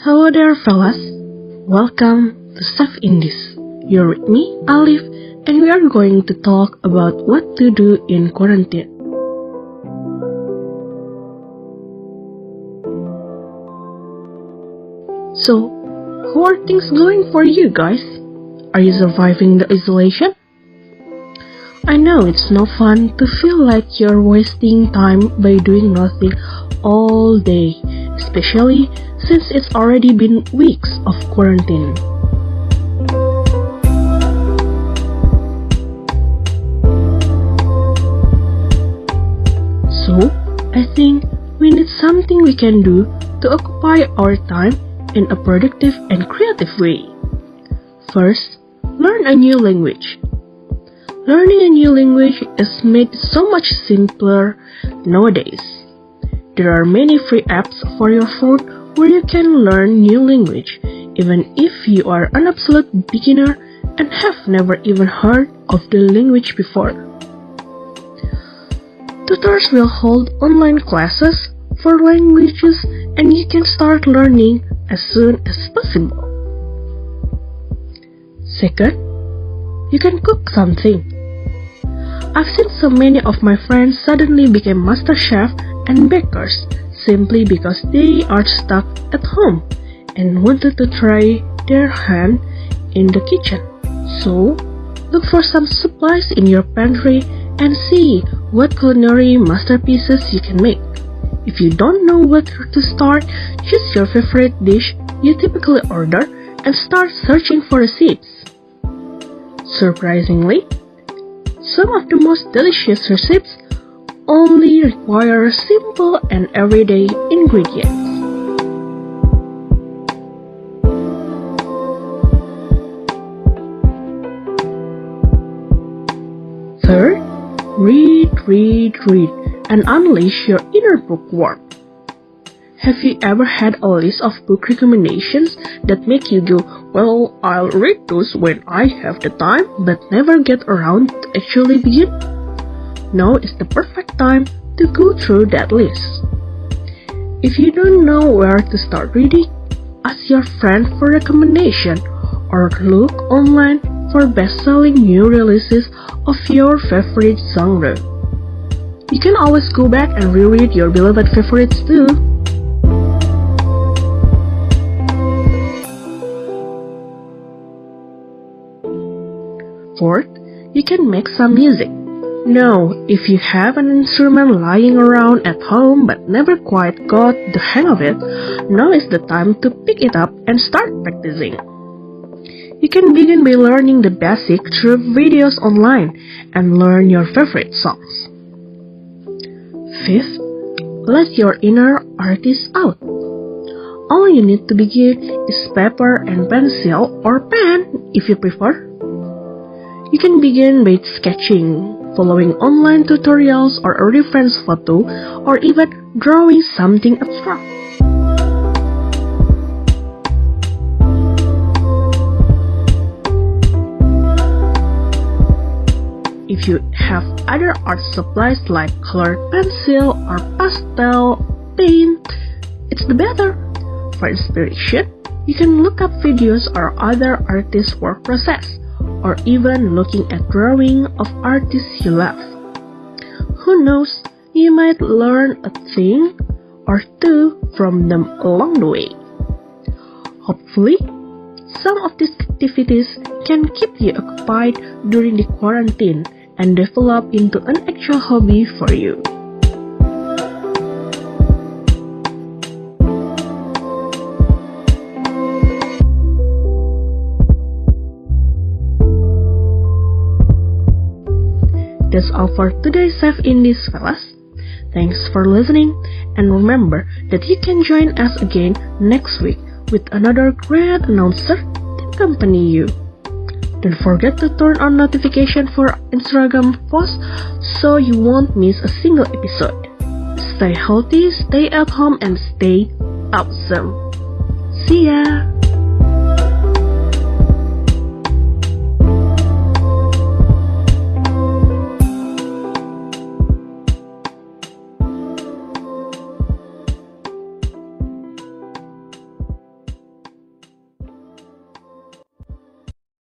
Hello there, fellas. Welcome to Stuff Indies. You're with me, Alif, and we are going to talk about what to do in quarantine. So, how are things going for you guys? Are you surviving the isolation? I know it's no fun to feel like you're wasting time by doing nothing all day, especially since it's already been weeks of quarantine. So, I think we need something we can do to occupy our time in a productive and creative way. First, learn a new language. Learning a new language is made so much simpler nowadays. There are many free apps for your phone where you can learn new language even if you are an absolute beginner and have never even heard of the language before. Tutors will hold online classes for languages and you can start learning as soon as possible. Second, you can cook something. I've seen so many of my friends suddenly became master chef and bakers simply because they are stuck at home and wanted to try their hand in the kitchen. So, look for some supplies in your pantry and see what culinary masterpieces you can make. If you don't know where to start, choose your favorite dish you typically order and start searching for recipes. Surprisingly, some of the most delicious recipes only require simple and everyday ingredients. Third, read, read, read, and unleash your inner bookworm. Have you ever had a list of book recommendations that make you go, well, I'll read those when I have the time, but never get around to actually begin? Now is the perfect time to go through that list. If you don't know where to start reading, ask your friend for recommendation or look online for best-selling new releases of your favorite genre. You can always go back and reread your beloved favorites too. Fourth, you can make some music. Now, if you have an instrument lying around at home but never quite got the hang of it, now is the time to pick it up and start practicing. You can begin by learning the basic through videos online and learn your favorite songs. Fifth, let your inner artist out. All you need to begin is paper and pencil or pen if you prefer. You can begin by sketching, following online tutorials or a reference photo, or even drawing something abstract. If you have other art supplies like colored pencil or pastel paint, it's the better. For inspiration, you can look up videos or other artists' work process or even looking at drawing of artists you love. Who knows, you might learn a thing or two from them along the way. Hopefully, some of these activities can keep you occupied during the quarantine and develop into an actual hobby for you. That's all for today's Save Indies, fellas. Thanks for listening, and remember that you can join us again next week with another great announcer to accompany you. Don't forget to turn on notification for Instagram posts so you won't miss a single episode. Stay healthy, stay at home, and stay awesome. See ya!